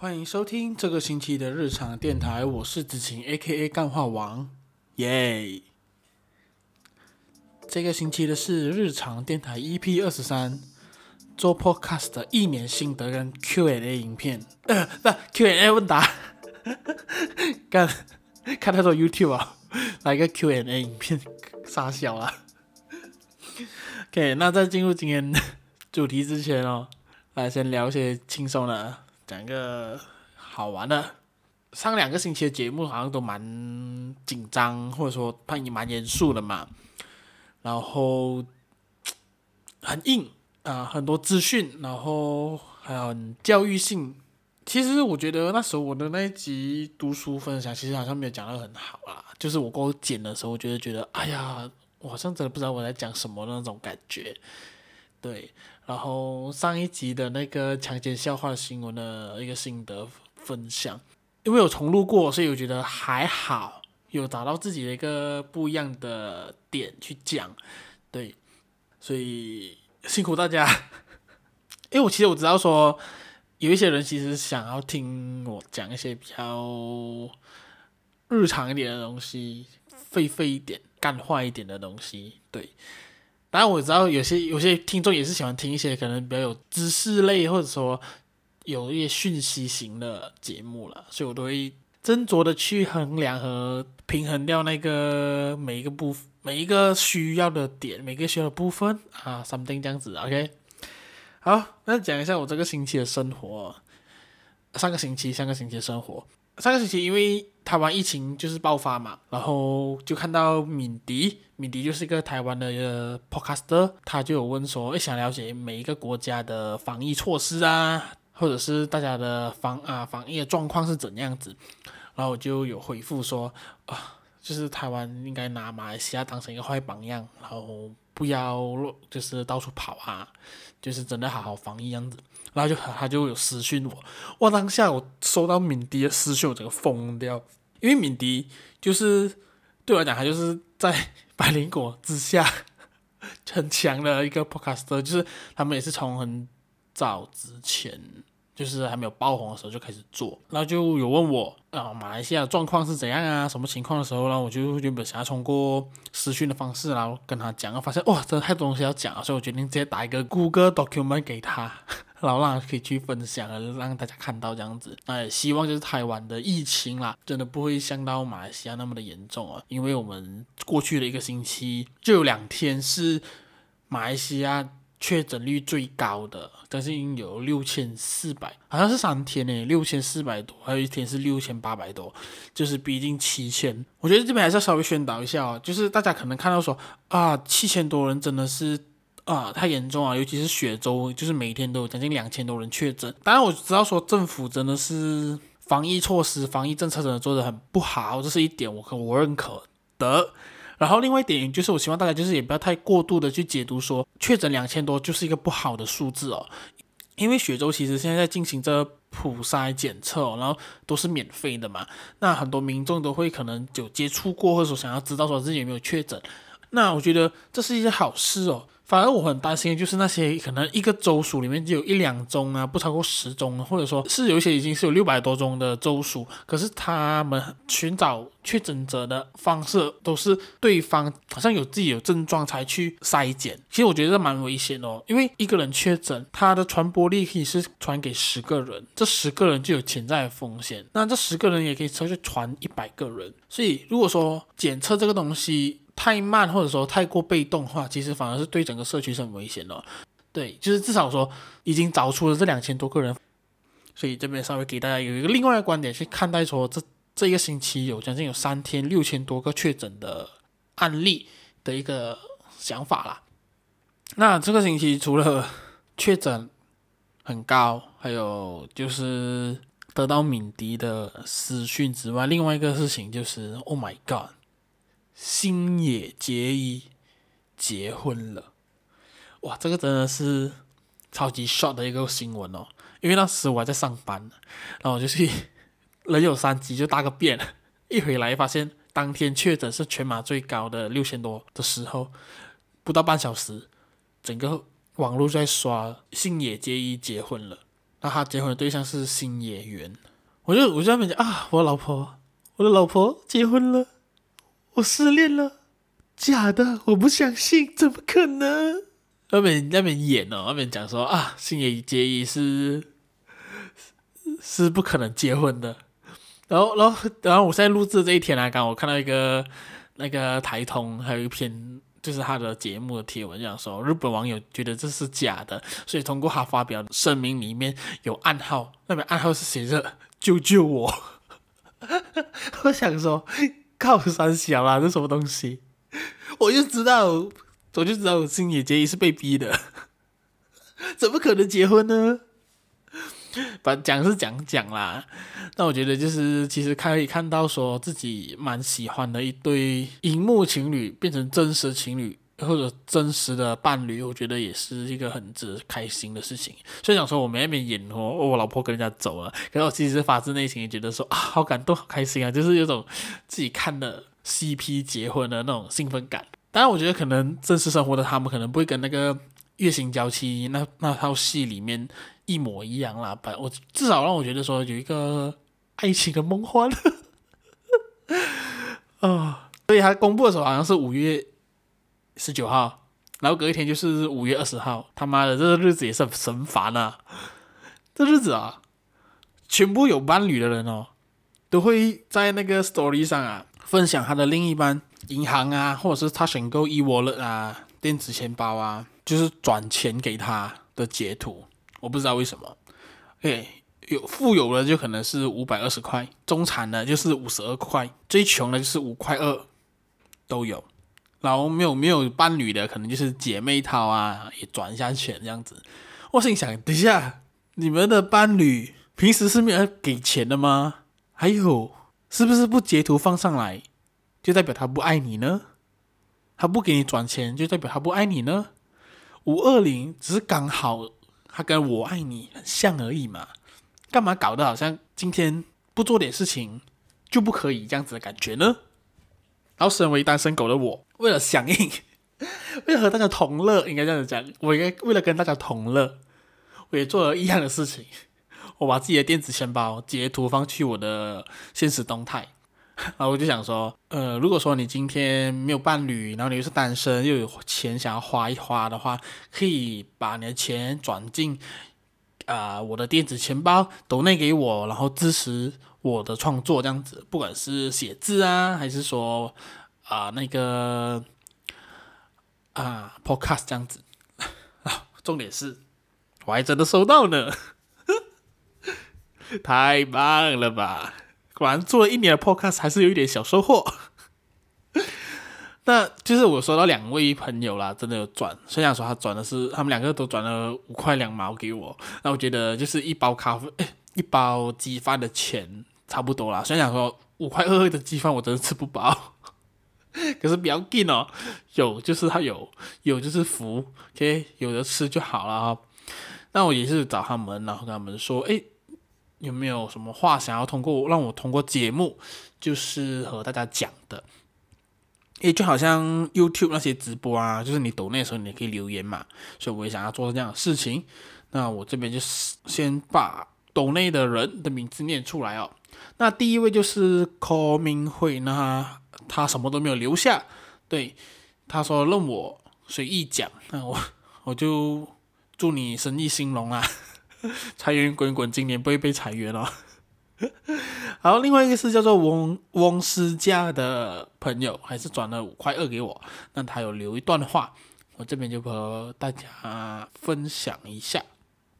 欢迎收听这个星期的日常电台，我是子晴 （A.K.A. 干话王），耶！这个星期的是日常电台 EP 二十三，做 Podcast 的一年心得跟 Q&A 影片，呃，不，Q&A 问答，看看太多 YouTube 啊，来个 Q&A 影片，傻笑啊。OK，那在进入今天主题之前哦，来先聊一些轻松的。讲一个好玩的，上两个星期的节目好像都蛮紧张，或者说蛮蛮严肃的嘛，然后很硬啊，很多资讯，然后还有很教育性。其实我觉得那时候我的那一集读书分享，其实好像没有讲得很好啦。就是我给我剪的时候，我觉得觉得，哎呀，我好像真的不知道我在讲什么那种感觉，对。然后上一集的那个强奸笑话新闻的一个心得分享，因为有重录过，所以我觉得还好，有找到自己的一个不一样的点去讲，对，所以辛苦大家。因为我其实我知道说，有一些人其实想要听我讲一些比较日常一点的东西，废废一点、干话一点的东西，对。当然我知道有些有些听众也是喜欢听一些可能比较有知识类或者说有一些讯息型的节目了，所以我都会斟酌的去衡量和平衡掉那个每一个部每一个需要的点，每个需要的部分啊，something 这样子，OK。好，那讲一下我这个星期的生活，上个星期上个星期的生活。上个星期因为台湾疫情就是爆发嘛，然后就看到敏迪，敏迪就是一个台湾的一个 podcaster，他就有问说，诶，想了解每一个国家的防疫措施啊，或者是大家的防啊防疫的状况是怎样子，然后我就有回复说，啊，就是台湾应该拿马来西亚当成一个坏榜样，然后不要就是到处跑啊，就是真的好好防疫样子。然后就他就有私讯我，哇！当下我收到敏迪的私讯，我整个疯掉，因为敏迪就是对我来讲，他就是在百灵果之下 很强的一个 podcaster，就是他们也是从很早之前，就是还没有爆红的时候就开始做，然后就有问我啊，马来西亚状况是怎样啊，什么情况的时候，呢我就原本想要通过私讯的方式，然后跟他讲，发现哇，真的太多东西要讲了，所以我决定直接打一个 Google Document 给他。然后让他可以去分享，让大家看到这样子。那也希望就是台湾的疫情啦，真的不会像到马来西亚那么的严重啊。因为我们过去的一个星期就有两天是马来西亚确诊率最高的，将近有六千四百，好像是三天呢，六千四百多，还有一天是六千八百多，就是逼近七千。我觉得这边还是要稍微宣导一下哦，就是大家可能看到说啊，七千多人真的是。啊，太严重啊！尤其是雪州，就是每天都有将近两千多人确诊。当然，我知道说政府真的是防疫措施、防疫政策真的做得很不好，这是一点我可我认可的。然后另外一点就是，我希望大家就是也不要太过度的去解读说确诊两千多就是一个不好的数字哦。因为雪州其实现在在进行着普筛检测，然后都是免费的嘛。那很多民众都会可能有接触过，或者说想要知道说自己有没有确诊。那我觉得这是一件好事哦。反而我很担心就是那些可能一个州属里面就有一两宗啊，不超过十宗，或者说是有一些已经是有六百多宗的州属，可是他们寻找确诊者的方式都是对方好像有自己有症状才去筛检。其实我觉得这蛮危险哦，因为一个人确诊，他的传播力可以是传给十个人，这十个人就有潜在的风险。那这十个人也可以出去传一百个人，所以如果说检测这个东西，太慢或者说太过被动的话，其实反而是对整个社区是很危险的。对，就是至少说已经找出了这两千多个人，所以这边稍微给大家有一个另外的观点去看待说，这这一个星期有将近有三天六千多个确诊的案例的一个想法啦。那这个星期除了确诊很高，还有就是得到敏迪的私讯之外，另外一个事情就是，Oh my God！星野结衣结婚了，哇，这个真的是超级 short 的一个新闻哦。因为当时我还在上班，然后我就去人有三急就大个便，一回来发现当天确诊是全马最高的六千多的时候，不到半小时，整个网络在刷星野结衣结婚了，那他结婚的对象是星野源，我就我就在那边讲啊，我老婆，我的老婆结婚了，我失恋了，假的，我不相信，怎么可能？那边那边演哦，那边讲说啊，星野结衣是是不可能结婚的。然后然后然后我现在录制这一天来讲，我看到一个那个台通还有一篇。就是他的节目的贴文这样说，日本网友觉得这是假的，所以通过他发表声明里面有暗号，那边暗号是写着“救救我”。我想说，靠山小啦，这什么东西？我就知道，我就知道星野结衣是被逼的，怎么可能结婚呢？把讲是讲讲啦，但我觉得就是其实可以看到说自己蛮喜欢的一对荧幕情侣变成真实情侣或者真实的伴侣，我觉得也是一个很值开心的事情。所以想说我没那边演哦，我老婆跟人家走了，可是我其实发自内心也觉得说啊，好感动，好开心啊，就是有种自己看了 CP 结婚的那种兴奋感。当然，我觉得可能真实生活的他们可能不会跟那个。月薪娇妻那那套戏里面一模一样啦，把我至少让我觉得说有一个爱情的梦幻，啊、所以他公布的时候好像是五月十九号，然后隔一天就是五月二十号，他妈的这个日子也是很神烦啊！这日子啊，全部有伴侣的人哦，都会在那个 story 上啊分享他的另一半银行啊，或者是他选购 e-wallet 啊，电子钱包啊。就是转钱给他的截图，我不知道为什么。哎，有富有的就可能是五百二十块，中产的就是五十二块，最穷的就是五块二，都有。然后没有没有伴侣的，可能就是姐妹淘啊，也转一下钱这样子。我心想，等一下，你们的伴侣平时是没有给钱的吗？还有，是不是不截图放上来，就代表他不爱你呢？他不给你转钱，就代表他不爱你呢？五二零只是刚好，他跟我爱你很像而已嘛，干嘛搞得好像今天不做点事情就不可以这样子的感觉呢？然后身为单身狗的我，为了响应，为了和大家同乐，应该这样讲，我应该为了跟大家同乐，我也做了一样的事情，我把自己的电子钱包截图放去我的现实动态。然后我就想说，呃，如果说你今天没有伴侣，然后你又是单身，又有钱想要花一花的话，可以把你的钱转进啊、呃、我的电子钱包，抖内给我，然后支持我的创作这样子，不管是写字啊，还是说啊、那个啊 podcast 这样子啊，重点是我还真的收到呢，太棒了吧！果然做了一年的 Podcast 还是有一点小收获。那就是我收到两位朋友啦，真的有转。虽然说他转的是他们两个都转了五块两毛给我，那我觉得就是一包咖啡、一包鸡饭的钱差不多啦。虽然说五块二的鸡饭我真的吃不饱，可是不要紧哦，有就是他有，有就是福，OK，有的吃就好了。那我也是找他们，然后跟他们说，哎。有没有什么话想要通过让我通过节目，就是和大家讲的？诶，就好像 YouTube 那些直播啊，就是你抖内时候，你可以留言嘛。所以我也想要做这样的事情。那我这边就是先把抖内的人的名字念出来哦。那第一位就是柯明慧，那他什么都没有留下，对，他说让我随意讲，那我我就祝你生意兴隆啊。财源滚滚，今年不会被裁员了。好，另外一个是叫做翁翁思佳的朋友，还是转了五块二给我。那他有留一段话，我这边就和大家分享一下。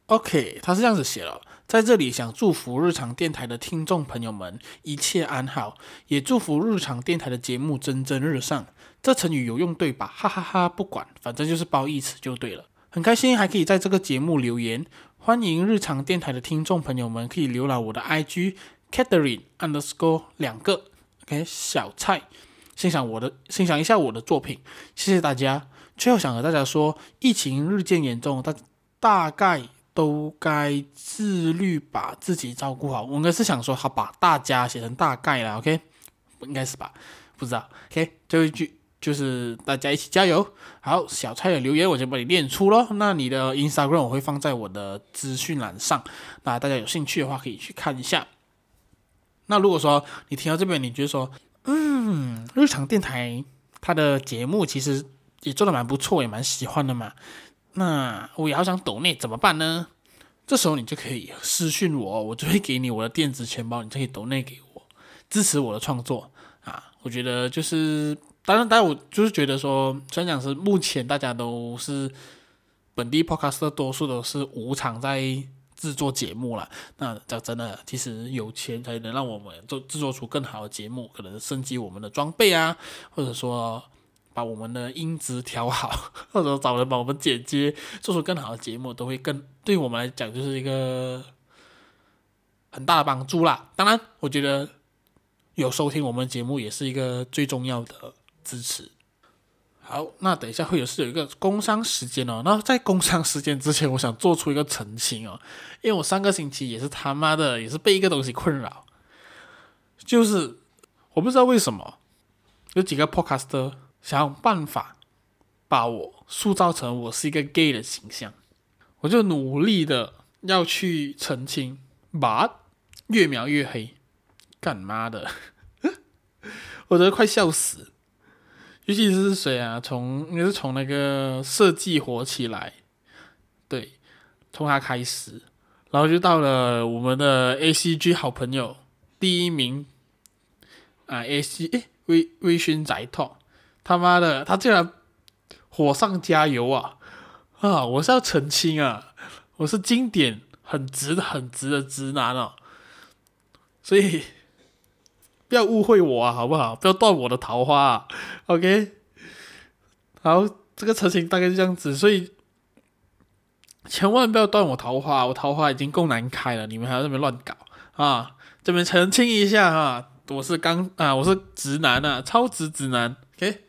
OK，他是这样子写了，在这里想祝福日常电台的听众朋友们一切安好，也祝福日常电台的节目蒸蒸日上。这成语有用对吧？哈哈哈，不管，反正就是褒义词就对了。很开心还可以在这个节目留言。欢迎日常电台的听众朋友们可以浏览我的 IG Catherine underscore 两个，OK 小蔡，欣赏我的欣赏一下我的作品，谢谢大家。最后想和大家说，疫情日渐严重，大大概都该自律，把自己照顾好。我应该是想说，好把大家写成大概了，OK，应该是吧？不知道，OK，最后一句，就是大家一起加油。好，小蔡的留言我就帮你念出咯。那你的 Instagram 我会放在我的资讯栏上，那大家有兴趣的话可以去看一下。那如果说你听到这边，你觉得说，嗯，日常电台它的节目其实也做得蛮不错，也蛮喜欢的嘛。那我也好想抖内怎么办呢？这时候你就可以私信我，我就会给你我的电子钱包，你就可以抖内给我，支持我的创作啊。我觉得就是。当然，当，我就是觉得说，虽然讲是目前大家都是本地 podcast，多数都是无偿在制作节目了。那讲真的，其实有钱才能让我们做制作出更好的节目，可能升级我们的装备啊，或者说把我们的音质调好，或者找人帮我们剪接，做出更好的节目，都会更对我们来讲就是一个很大的帮助啦。当然，我觉得有收听我们节目也是一个最重要的。支持。好，那等一下会有是有一个工商时间哦。那在工商时间之前，我想做出一个澄清哦，因为我上个星期也是他妈的也是被一个东西困扰，就是我不知道为什么有几个 podcaster 想办法把我塑造成我是一个 gay 的形象，我就努力的要去澄清，But 越描越黑，干妈的，我都快笑死。尤其是谁啊？从应该是从那个设计火起来，对，从他开始，然后就到了我们的 ACG 好朋友第一名。啊，AC 诶，微微醺宅兔他妈的，他竟然火上加油啊！啊，我是要澄清啊，我是经典很直很直的直男哦，所以。不要误会我啊，好不好？不要断我的桃花啊，OK？好，这个事情大概是这样子，所以千万不要断我桃花，我桃花已经够难开了，你们还在那边乱搞啊！这边澄清一下哈、啊，我是刚啊，我是直男啊，超直直男，OK？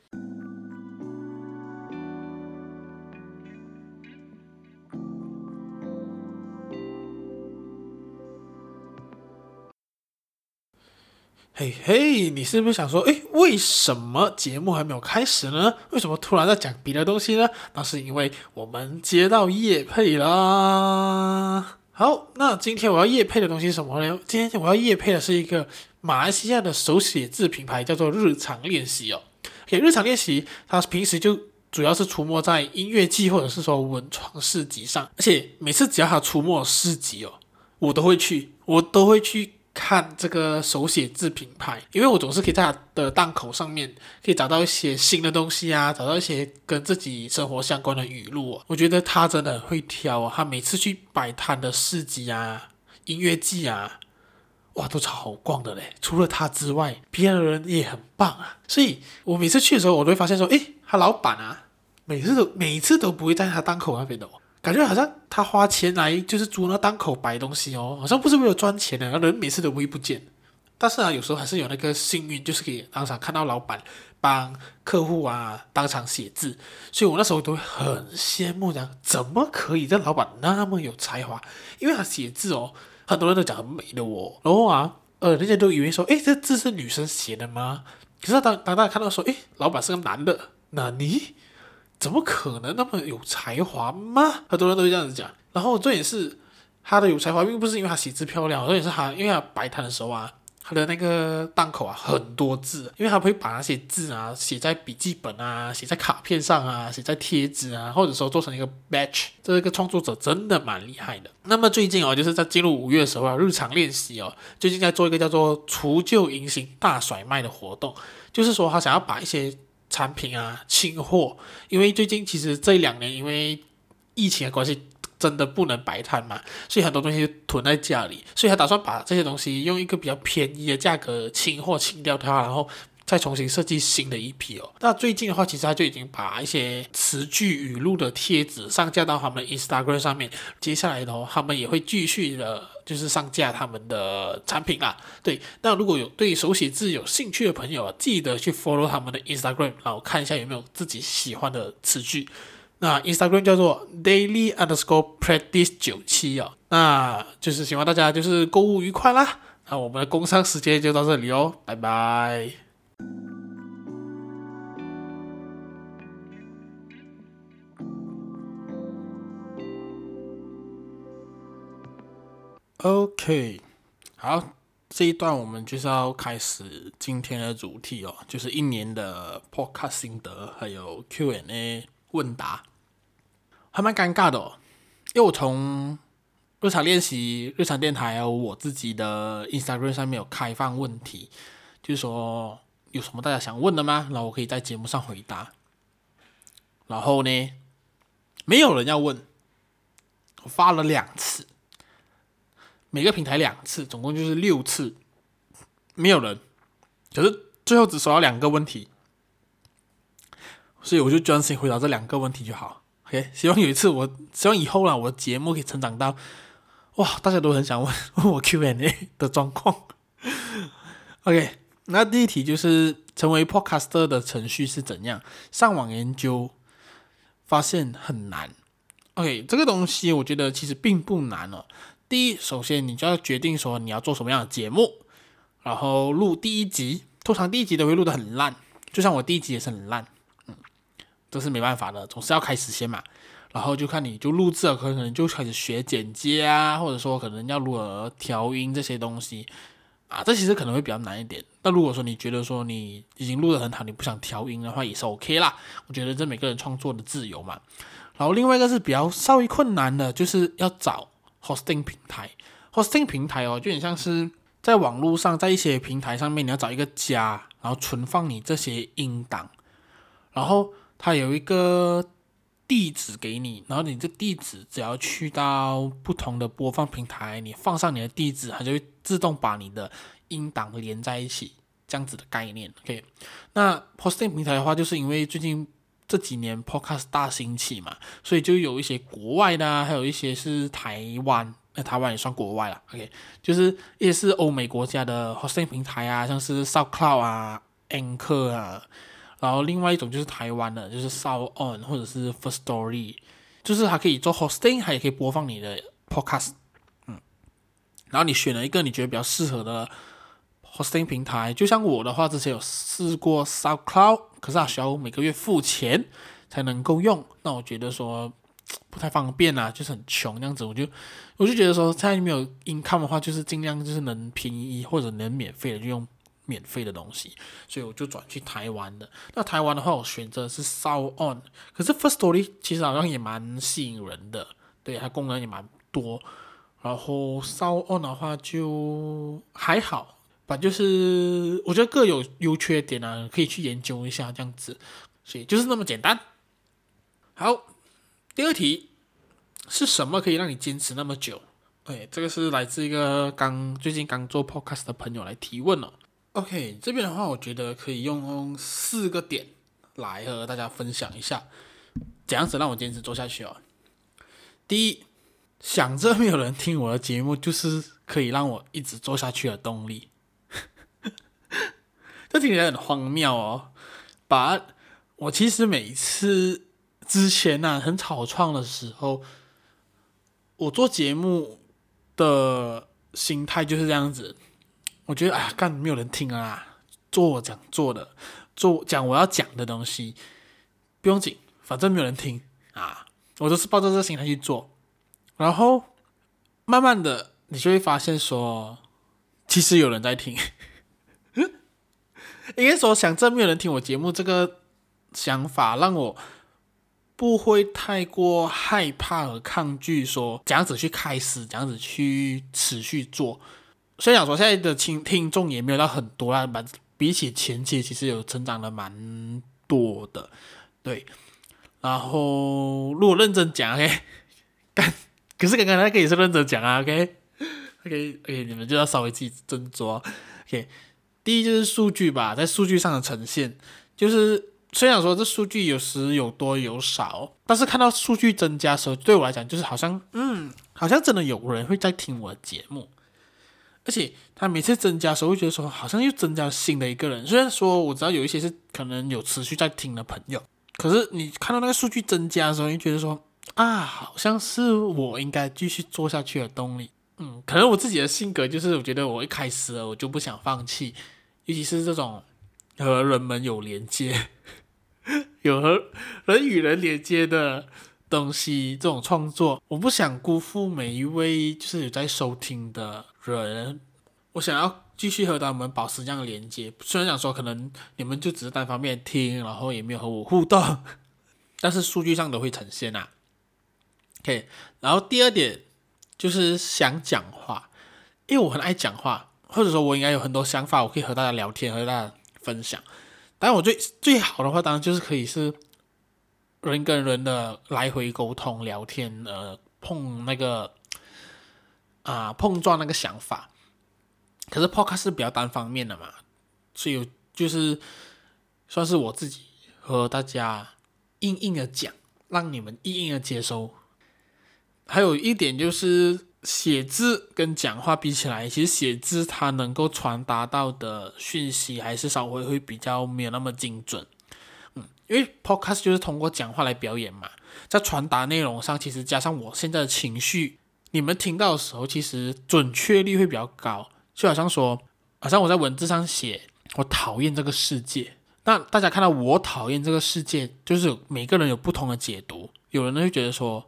嘿嘿，你是不是想说，诶，为什么节目还没有开始呢？为什么突然在讲别的东西呢？那是因为我们接到业配啦。好，那今天我要业配的东西是什么呢？今天我要业配的是一个马来西亚的手写字品牌，叫做日常练习哦。给日常练习，它平时就主要是出没在音乐季或者是说文创市集上，而且每次只要它出没市集哦，我都会去，我都会去。看这个手写字品牌，因为我总是可以在它的档口上面可以找到一些新的东西啊，找到一些跟自己生活相关的语录啊。我觉得他真的很会挑啊，他每次去摆摊的市集啊、音乐季啊，哇，都超好逛的嘞。除了他之外，别的人也很棒啊。所以我每次去的时候，我都会发现说，诶，他老板啊，每次都每次都不会在他档口那边的哦。感觉好像他花钱来就是租那档口摆东西哦，好像不是为了赚钱的，人每次都会不见。但是啊，有时候还是有那个幸运，就是可以当场看到老板帮客户啊当场写字，所以我那时候都会很羡慕，这样怎么可以这老板那么有才华？因为他写字哦，很多人都讲很美的哦。然后啊，呃，人家都以为说，诶，这字是女生写的吗？可是当当大家看到说，诶，老板是个男的，那你？怎么可能那么有才华吗？很多人都会这样子讲。然后重点是他的有才华，并不是因为他写字漂亮，重点是他因为他摆摊的时候啊，他的那个档口啊很多字，因为他会把那些字啊写在笔记本啊，写在卡片上啊，写在贴纸啊，或者说做成一个 batch。这个创作者真的蛮厉害的。那么最近哦，就是在进入五月的时候啊，日常练习哦，最近在做一个叫做除旧迎新大甩卖的活动，就是说他想要把一些。产品啊，清货，因为最近其实这两年因为疫情的关系，真的不能摆摊嘛，所以很多东西囤在家里，所以他打算把这些东西用一个比较便宜的价格清货清掉它，然后再重新设计新的一批哦。那最近的话，其实他就已经把一些词句语录的贴纸上架到他们 Instagram 上面，接下来的话，他们也会继续的。就是上架他们的产品啦，对。那如果有对手写字有兴趣的朋友啊，记得去 follow 他们的 Instagram，然后看一下有没有自己喜欢的词句。那 Instagram 叫做 daily underscore practice 九七啊。那就是希望大家就是购物愉快啦。那我们的工商时间就到这里哦，拜拜。OK，好，这一段我们就是要开始今天的主题哦，就是一年的 Podcast 心得，还有 Q&A 问答，还蛮尴尬的哦，因为我从日常练习、日常电台还有我自己的 Instagram 上面有开放问题，就是说有什么大家想问的吗？然后我可以在节目上回答。然后呢，没有人要问，我发了两次。每个平台两次，总共就是六次，没有人，可是最后只收到两个问题，所以我就专心回答这两个问题就好。OK，希望有一次我，希望以后啦，我的节目可以成长到，哇，大家都很想问问我 Q&A 的状况。OK，那第一题就是成为 Podcaster 的程序是怎样？上网研究，发现很难。OK，这个东西我觉得其实并不难哦。第一，首先你就要决定说你要做什么样的节目，然后录第一集，通常第一集都会录得很烂，就像我第一集也是很烂，嗯，这是没办法的，总是要开始先嘛，然后就看你就录制了，可能就开始学剪接啊，或者说可能要如何调音这些东西啊，这其实可能会比较难一点。但如果说你觉得说你已经录得很好，你不想调音的话也是 OK 啦，我觉得这每个人创作的自由嘛。然后另外一个是比较稍微困难的，就是要找。Hosting 平台，hosting 平台哦，就很像是在网络上，在一些平台上面，你要找一个家，然后存放你这些音档，然后它有一个地址给你，然后你这地址只要去到不同的播放平台，你放上你的地址，它就会自动把你的音档连在一起，这样子的概念。OK，那 hosting 平台的话，就是因为最近。这几年 Podcast 大兴起嘛，所以就有一些国外的，还有一些是台湾，那台湾也算国外了。OK，就是一些是欧美国家的 hosting 平台啊，像是 SoundCloud 啊、Anchor 啊，然后另外一种就是台湾的，就是 SoundOn 或者是 Firstory，就是它可以做 hosting，它也可以播放你的 Podcast。嗯，然后你选了一个你觉得比较适合的 hosting 平台，就像我的话，之前有试过 SoundCloud。可是它需要每个月付钱才能够用，那我觉得说不太方便啊，就是很穷这样子。我就我就觉得说，现在没有 income 的话，就是尽量就是能便宜或者能免费的就用免费的东西。所以我就转去台湾的。那台湾的话，我选择是 SoundOn。可是 FirstStory 其实好像也蛮吸引人的，对，它功能也蛮多。然后 SoundOn 的话就还好。吧，就是我觉得各有优缺点啊，可以去研究一下这样子，所以就是那么简单。好，第二题是什么可以让你坚持那么久？哎，这个是来自一个刚最近刚做 podcast 的朋友来提问了。OK，这边的话，我觉得可以用四个点来和大家分享一下，怎样子让我坚持做下去哦。第一，想着没有人听我的节目，就是可以让我一直做下去的动力。这听起来很荒谬哦，把我其实每一次之前呢、啊、很草创的时候，我做节目的心态就是这样子。我觉得哎呀，干没有人听啊，做我讲做的，做讲我要讲的东西，不用紧，反正没有人听啊。我都是抱着这个心态去做，然后慢慢的你就会发现说，其实有人在听。应该说，想证明有人听我节目这个想法，让我不会太过害怕和抗拒，说这样子去开始，这样子去持续做。虽然说现在的听听众也没有到很多啦，蛮比起前期其实有成长的蛮多的，对。然后如果认真讲，OK，但可是刚刚那个也是认真讲啊，OK，OK，OK，你们就要稍微自己斟酌，OK。第一就是数据吧，在数据上的呈现，就是虽然说这数据有时有多有少，但是看到数据增加的时候，对我来讲就是好像，嗯，好像真的有人会在听我的节目，而且他每次增加的时候，会觉得说好像又增加了新的一个人。虽然说我知道有一些是可能有持续在听的朋友，可是你看到那个数据增加的时候，你觉得说啊，好像是我应该继续做下去的动力。嗯，可能我自己的性格就是，我觉得我一开始，我就不想放弃。尤其是这种和人们有连接、有和人与人连接的东西，这种创作，我不想辜负每一位就是有在收听的人，我想要继续和他们保持这样的连接。虽然讲说可能你们就只是单方面听，然后也没有和我互动，但是数据上都会呈现啊。OK，然后第二点就是想讲话，因为我很爱讲话，或者说我应该有很多想法，我可以和大家聊天，和大家分享。当然，我最最好的话，当然就是可以是人跟人的来回沟通、聊天，呃，碰那个啊、碰撞那个想法。可是 Podcast 是比较单方面的嘛，所以就是算是我自己和大家硬硬的讲，让你们硬硬的接收。还有一点就是。写字跟讲话比起来，其实写字它能够传达到的讯息还是稍微会比较没有那么精准。嗯，因为 podcast 就是通过讲话来表演嘛，在传达内容上，其实加上我现在的情绪，你们听到的时候，其实准确率会比较高。就好像说，好像我在文字上写我讨厌这个世界，那大家看到我讨厌这个世界，就是每个人有不同的解读，有人呢会觉得说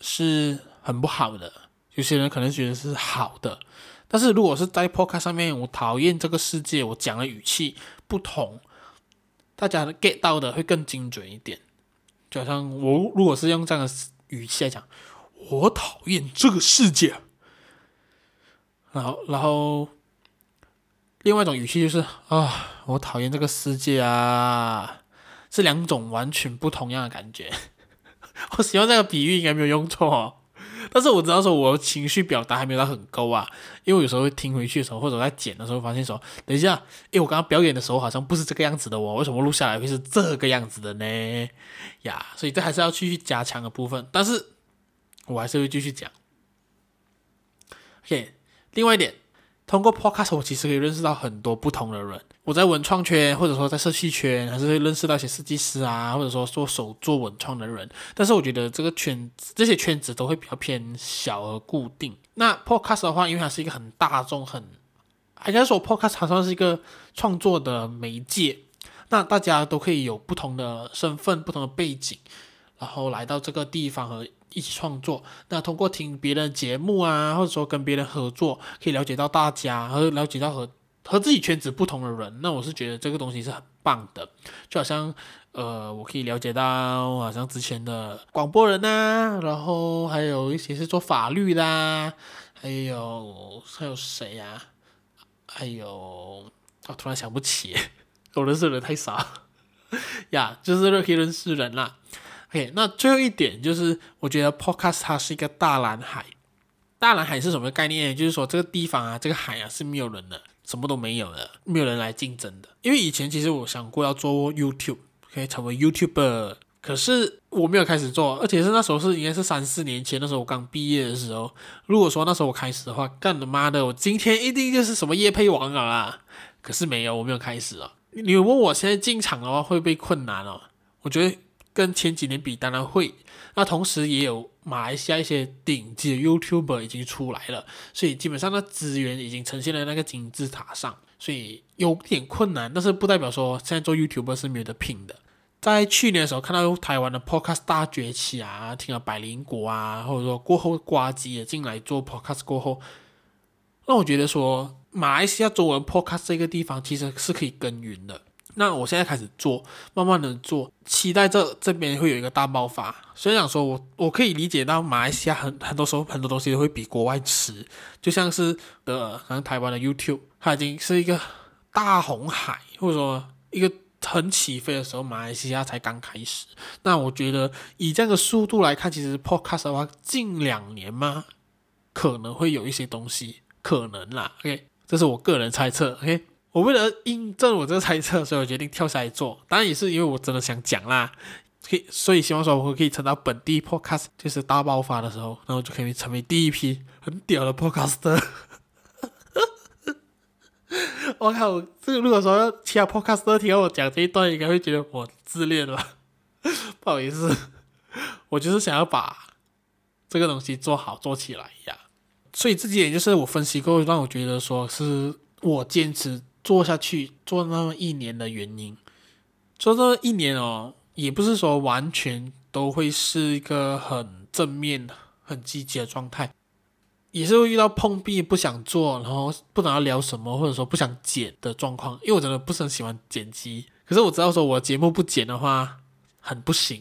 是。很不好的，有些人可能觉得是好的，但是如果是在 Podcast 上面，我讨厌这个世界，我讲的语气不同，大家 get 到的会更精准一点。就好像我如果是用这样的语气来讲，我讨厌这个世界，然后然后另外一种语气就是啊，我讨厌这个世界啊，是两种完全不同样的感觉。我希望这个比喻应该没有用错哦。但是我知道说，我情绪表达还没有到很高啊，因为我有时候会听回去的时候，或者我在剪的时候，发现说，等一下，诶，我刚刚表演的时候好像不是这个样子的哦，为什么录下来会是这个样子的呢？呀，所以这还是要继续加强的部分，但是我还是会继续讲。OK，另外一点。通过 Podcast，我其实可以认识到很多不同的人。我在文创圈，或者说在设计圈，还是会认识到一些设计师啊，或者说做手做文创的人。但是我觉得这个圈子，这些圈子都会比较偏小而固定。那 Podcast 的话，因为它是一个很大众，很，应该说 Podcast 它算是一个创作的媒介。那大家都可以有不同的身份、不同的背景，然后来到这个地方和。一起创作，那通过听别人节目啊，或者说跟别人合作，可以了解到大家，和了解到和和自己圈子不同的人。那我是觉得这个东西是很棒的，就好像呃，我可以了解到，好像之前的广播人呐、然后还有一些是做法律的、还有还有谁呀、还有我突然想不起，我认识的人太少 呀，就是可以认识人啦。OK，那最后一点就是，我觉得 Podcast 它是一个大蓝海。大蓝海是什么概念？就是说这个地方啊，这个海啊是没有人的，什么都没有的，没有人来竞争的。因为以前其实我想过要做 YouTube，可以成为 YouTuber，可是我没有开始做，而且是那时候是应该是三四年前，那时候我刚毕业的时候。如果说那时候我开始的话，干他妈的，我今天一定就是什么夜配王了啦。可是没有，我没有开始啊。你问我现在进场的话会不会困难哦？我觉得。跟前几年比，当然会。那同时也有马来西亚一些顶级的 YouTuber 已经出来了，所以基本上的资源已经呈现在那个金字塔上，所以有点困难。但是不代表说现在做 YouTuber 是没有得拼的。在去年的时候，看到台湾的 Podcast 大崛起啊，听了百灵果啊，或者说过后呱吉也进来做 Podcast 过后，那我觉得说马来西亚中文 Podcast 这个地方其实是可以耕耘的。那我现在开始做，慢慢的做，期待这这边会有一个大爆发。所以想说我我可以理解到马来西亚很很多时候很多东西都会比国外迟，就像是的，像台湾的 YouTube，它已经是一个大红海，或者说一个很起飞的时候，马来西亚才刚开始。那我觉得以这样的速度来看，其实 Podcast 的话，近两年嘛，可能会有一些东西，可能啦。OK，这是我个人猜测。OK。我为了印证我这个猜测，所以我决定跳下来做。当然也是因为我真的想讲啦，可以，所以希望说我可以撑到本地 podcast 就是大爆发的时候，然后就可以成为第一批很屌的 podcaster。我靠，这个如果说其他 podcaster 听到我讲这一段，应该会觉得我自恋了。不好意思，我就是想要把这个东西做好做起来呀。所以这几点就是我分析过，让我觉得说是我坚持。做下去做那么一年的原因，做这一年哦，也不是说完全都会是一个很正面、很积极的状态，也是会遇到碰壁不想做，然后不知道聊什么，或者说不想剪的状况。因为我真的不是很喜欢剪辑，可是我知道说我节目不剪的话很不行，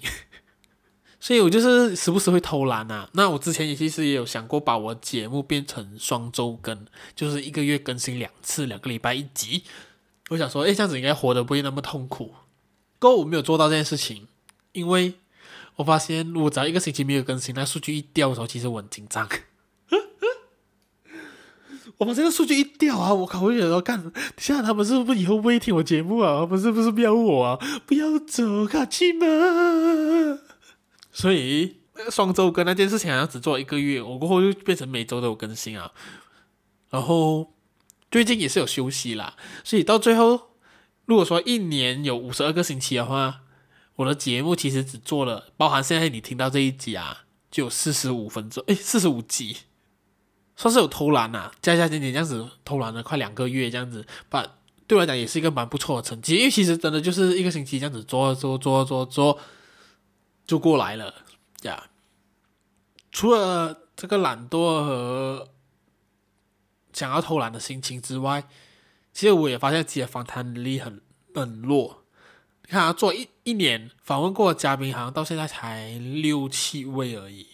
所以我就是时不时会偷懒啊。那我之前也其实也有想过把我节目变成双周更，就是一个月更新两次，两个礼拜一集。我想说，诶，这样子应该活得不会那么痛苦。不过我没有做到这件事情，因为我发现如果只要一个星期没有更新，那数据一掉的时候，其实我很紧张。我发现这个数据一掉啊，我靠！我有时候看，现在他们是不是以后不会听我节目啊？不是不是不要我啊？不要走，卡奇吗？所以双周更那件事情好像只做一个月，我过后就变成每周都有更新啊。然后最近也是有休息啦，所以到最后。如果说一年有五十二个星期的话，我的节目其实只做了，包含现在你听到这一集啊，就有四十五分钟，诶，四十五集，算是有偷懒呐、啊，加加减减这样子偷懒了快两个月这样子，把对我来讲也是一个蛮不错的成绩，因为其实真的就是一个星期这样子做做做做做就过来了呀。除了这个懒惰和想要偷懒的心情之外，其实我也发现自己的访谈能力很很弱。你看啊，做一一年访问过的嘉宾，好像到现在才六七位而已。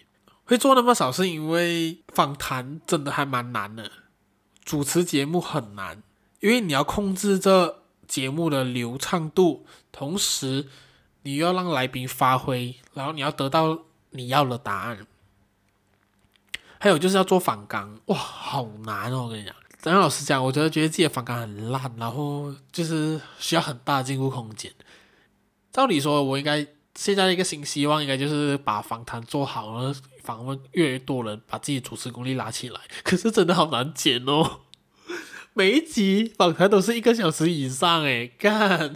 会做那么少，是因为访谈真的还蛮难的。主持节目很难，因为你要控制这节目的流畅度，同时你要让来宾发挥，然后你要得到你要的答案。还有就是要做访纲，哇，好难哦！我跟你讲。但老实讲，我觉得觉得自己的访谈很烂，然后就是需要很大的进步空间。照理说，我应该现在的一个新希望，应该就是把访谈做好，然后访问越来越多人，把自己主持功力拉起来。可是真的好难剪哦，每一集访谈都是一个小时以上，诶，干。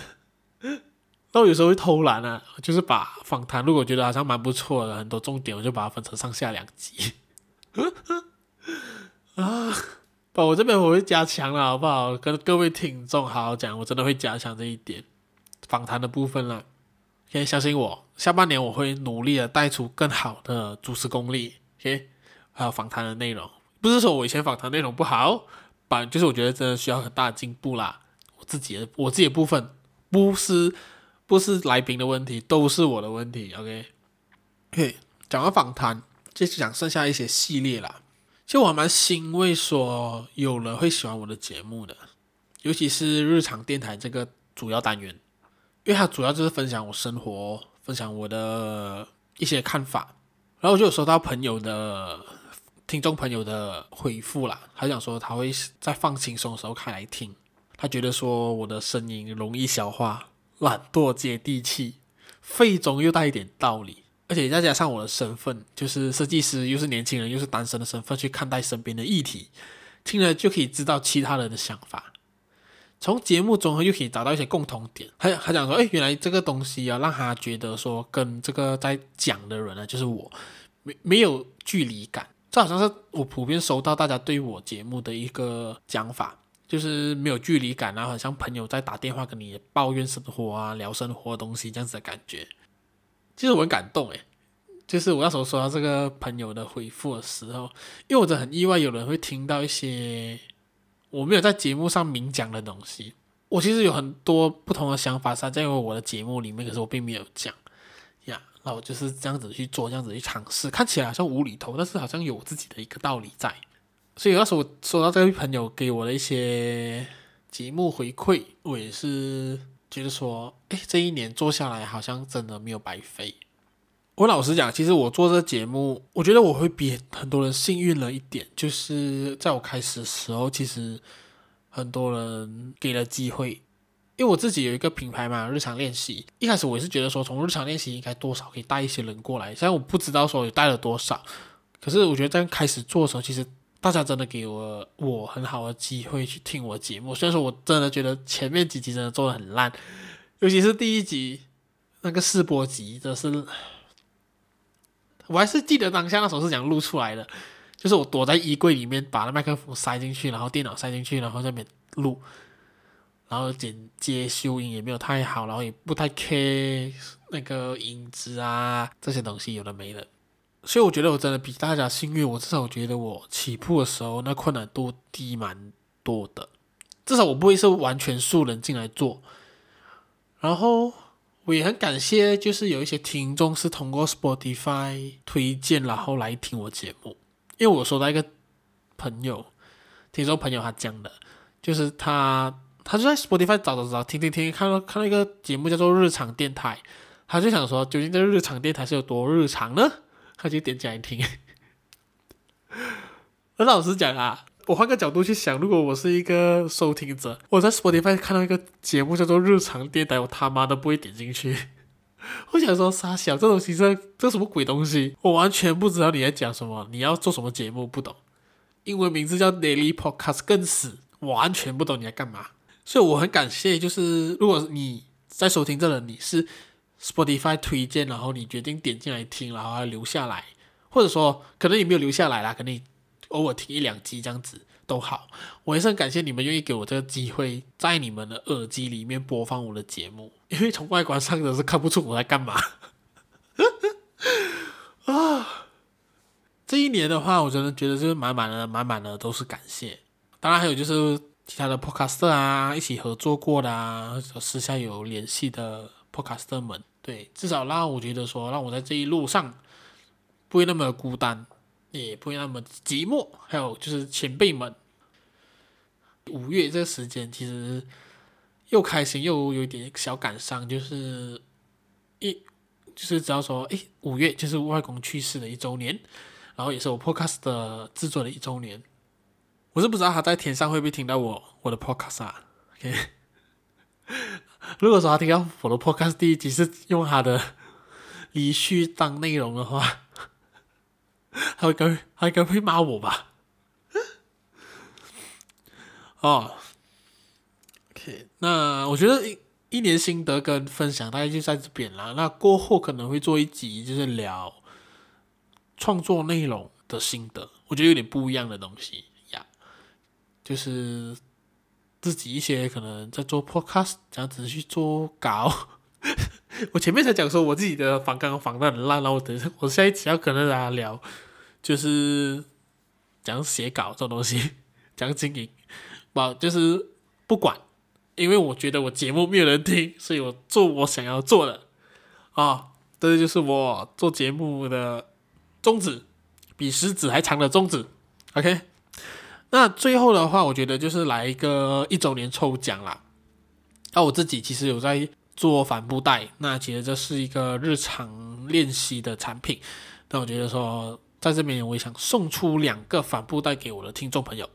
那我有时候会偷懒啊，就是把访谈如果觉得好像蛮不错的，很多重点，我就把它分成上下两集。啊。不，我这边我会加强了，好不好？跟各位听众好好讲，我真的会加强这一点访谈的部分了。可以相信我，下半年我会努力的带出更好的主持功力。OK，还有访谈的内容，不是说我以前访谈内容不好，反就是我觉得真的需要很大的进步啦。我自己的我自己的部分，不是不是来宾的问题，都是我的问题。OK，嘿讲完访谈，接着讲剩下一些系列啦。其实我还蛮欣慰，说有人会喜欢我的节目的，尤其是日常电台这个主要单元，因为它主要就是分享我生活，分享我的一些看法。然后就有收到朋友的听众朋友的回复啦，他讲说他会在放轻松的时候开来听，他觉得说我的声音容易消化，懒惰接地气，废中又带一点道理。而且再加上我的身份，就是设计师，又是年轻人，又是单身的身份去看待身边的议题，听了就可以知道其他人的想法。从节目中又可以找到一些共同点。还还讲说，哎，原来这个东西啊，让他觉得说跟这个在讲的人呢，就是我，没没有距离感。这好像是我普遍收到大家对我节目的一个讲法，就是没有距离感，啊，好像朋友在打电话跟你抱怨生活啊，聊生活的东西这样子的感觉。其实我很感动诶，就是我那时候收到这个朋友的回复的时候，因为我真的很意外，有人会听到一些我没有在节目上明讲的东西。我其实有很多不同的想法，在我的节目里面，可是我并没有讲呀。然后就是这样子去做，这样子去尝试，看起来好像无厘头，但是好像有自己的一个道理在。所以那时候我收到这位朋友给我的一些节目回馈，我也是。觉得说，哎，这一年做下来好像真的没有白费。我老实讲，其实我做这节目，我觉得我会比很多人幸运了一点，就是在我开始的时候，其实很多人给了机会。因为我自己有一个品牌嘛，日常练习。一开始我也是觉得说，从日常练习应该多少可以带一些人过来，虽然我不知道说有带了多少，可是我觉得在开始做的时候，其实。大家真的给我我很好的机会去听我节目，虽然说我真的觉得前面几集真的做的很烂，尤其是第一集那个试播集，真的是，我还是记得当下那时候是想录出来的，就是我躲在衣柜里面，把那麦克风塞进去，然后电脑塞进去，然后在那边录，然后剪接修音也没有太好，然后也不太 care 那个音质啊，这些东西有的没的。所以我觉得我真的比大家幸运，我至少我觉得我起步的时候那困难度低蛮多的，至少我不会是完全素人进来做。然后我也很感谢，就是有一些听众是通过 Spotify 推荐然后来听我节目，因为我收到一个朋友，听众朋友他讲的，就是他他就在 Spotify 找找找听听听，看到看到一个节目叫做日常电台，他就想说究竟这日常电台是有多日常呢？他就点进来听，而老实讲啊，我换个角度去想，如果我是一个收听者，我在 Spotify 看到一个节目叫做《日常电台》，我他妈都不会点进去。我想说，傻小，这东西这这什么鬼东西？我完全不知道你在讲什么，你要做什么节目，不懂。英文名字叫 Daily Podcast，更死，我完全不懂你在干嘛。所以我很感谢，就是如果你在收听这人，你是。Spotify 推荐，然后你决定点进来听，然后留下来，或者说可能你没有留下来啦，可能你偶尔听一两集这样子都好。我也是很感谢你们愿意给我这个机会，在你们的耳机里面播放我的节目，因为从外观上的是看不出我在干嘛。啊，这一年的话，我真的觉得就是满满的、满满的都是感谢。当然还有就是其他的 Podcaster 啊，一起合作过的啊，私下有联系的 Podcaster 们。对，至少让我觉得说，让我在这一路上不会那么孤单，也不会那么寂寞。还有就是前辈们，五月这个时间其实又开心又有一点小感伤，就是一就是只要说，哎，五月就是外公去世的一周年，然后也是我 Podcast 的制作的一周年。我是不知道他在天上会不会听到我我的 Podcast 啊？OK。如果说他听到我的 podcast 第一集是用他的离去当内容的话，他会跟他应该会骂我吧？哦，OK，那我觉得一一年心得跟分享大概就在这边了。那过后可能会做一集，就是聊创作内容的心得，我觉得有点不一样的东西呀就是。自己一些可能在做 podcast 这样子去做稿，我前面才讲说我自己的访纲访得很烂，然后我等下我下一期要跟大家聊，就是讲写稿这种东西，讲经营，不就是不管，因为我觉得我节目没有人听，所以我做我想要做的。啊，这就是我做节目的宗旨，比食指还长的宗旨，OK。那最后的话，我觉得就是来一个一周年抽奖啦。那我自己其实有在做帆布袋，那其实这是一个日常练习的产品。那我觉得说，在这边我也想送出两个帆布袋给我的听众朋友。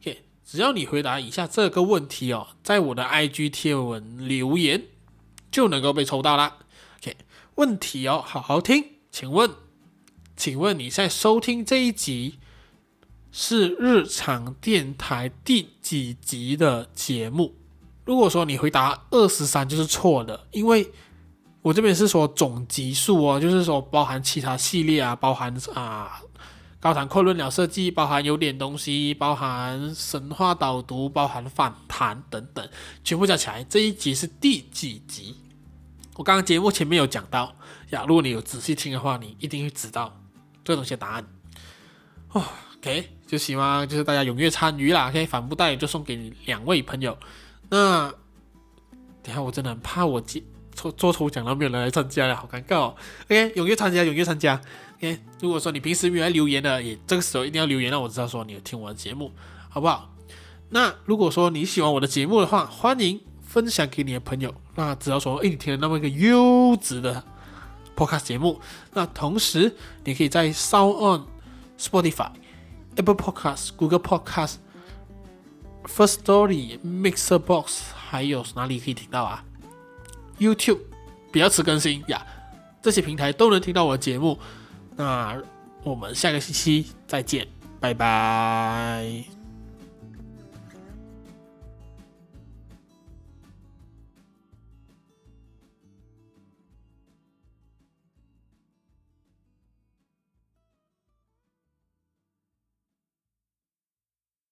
OK，只要你回答以下这个问题哦，在我的 IG 贴文留言，就能够被抽到啦。OK，问题哦，好好听，请问，请问你在收听这一集？是日常电台第几集的节目？如果说你回答二十三，就是错的，因为我这边是说总集数哦，就是说包含其他系列啊，包含啊高谈阔论聊设计，包含有点东西，包含神话导读，包含反弹等等，全部加起来这一集是第几集？我刚刚节目前面有讲到呀，如果你有仔细听的话，你一定会知道这东西的答案哦。OK，就希望就是大家踊跃参与啦。OK，帆布袋就送给你两位朋友。那等下我真的很怕我接抽做抽奖，都没有人来参加了，好尴尬哦。OK，踊跃参加，踊跃参加。OK，如果说你平时没有来留言的，也这个时候一定要留言，让我知道说你有听我的节目，好不好？那如果说你喜欢我的节目的话，欢迎分享给你的朋友。那只要说，哎，你听了那么一个优质的 Podcast 节目，那同时你可以在 Sound On Spotify。Apple Podcast、Google Podcast、First Story、Mixer Box，还有哪里可以听到啊？YouTube 比较迟更新呀这些平台都能听到我的节目。那我们下个星期再见，拜拜。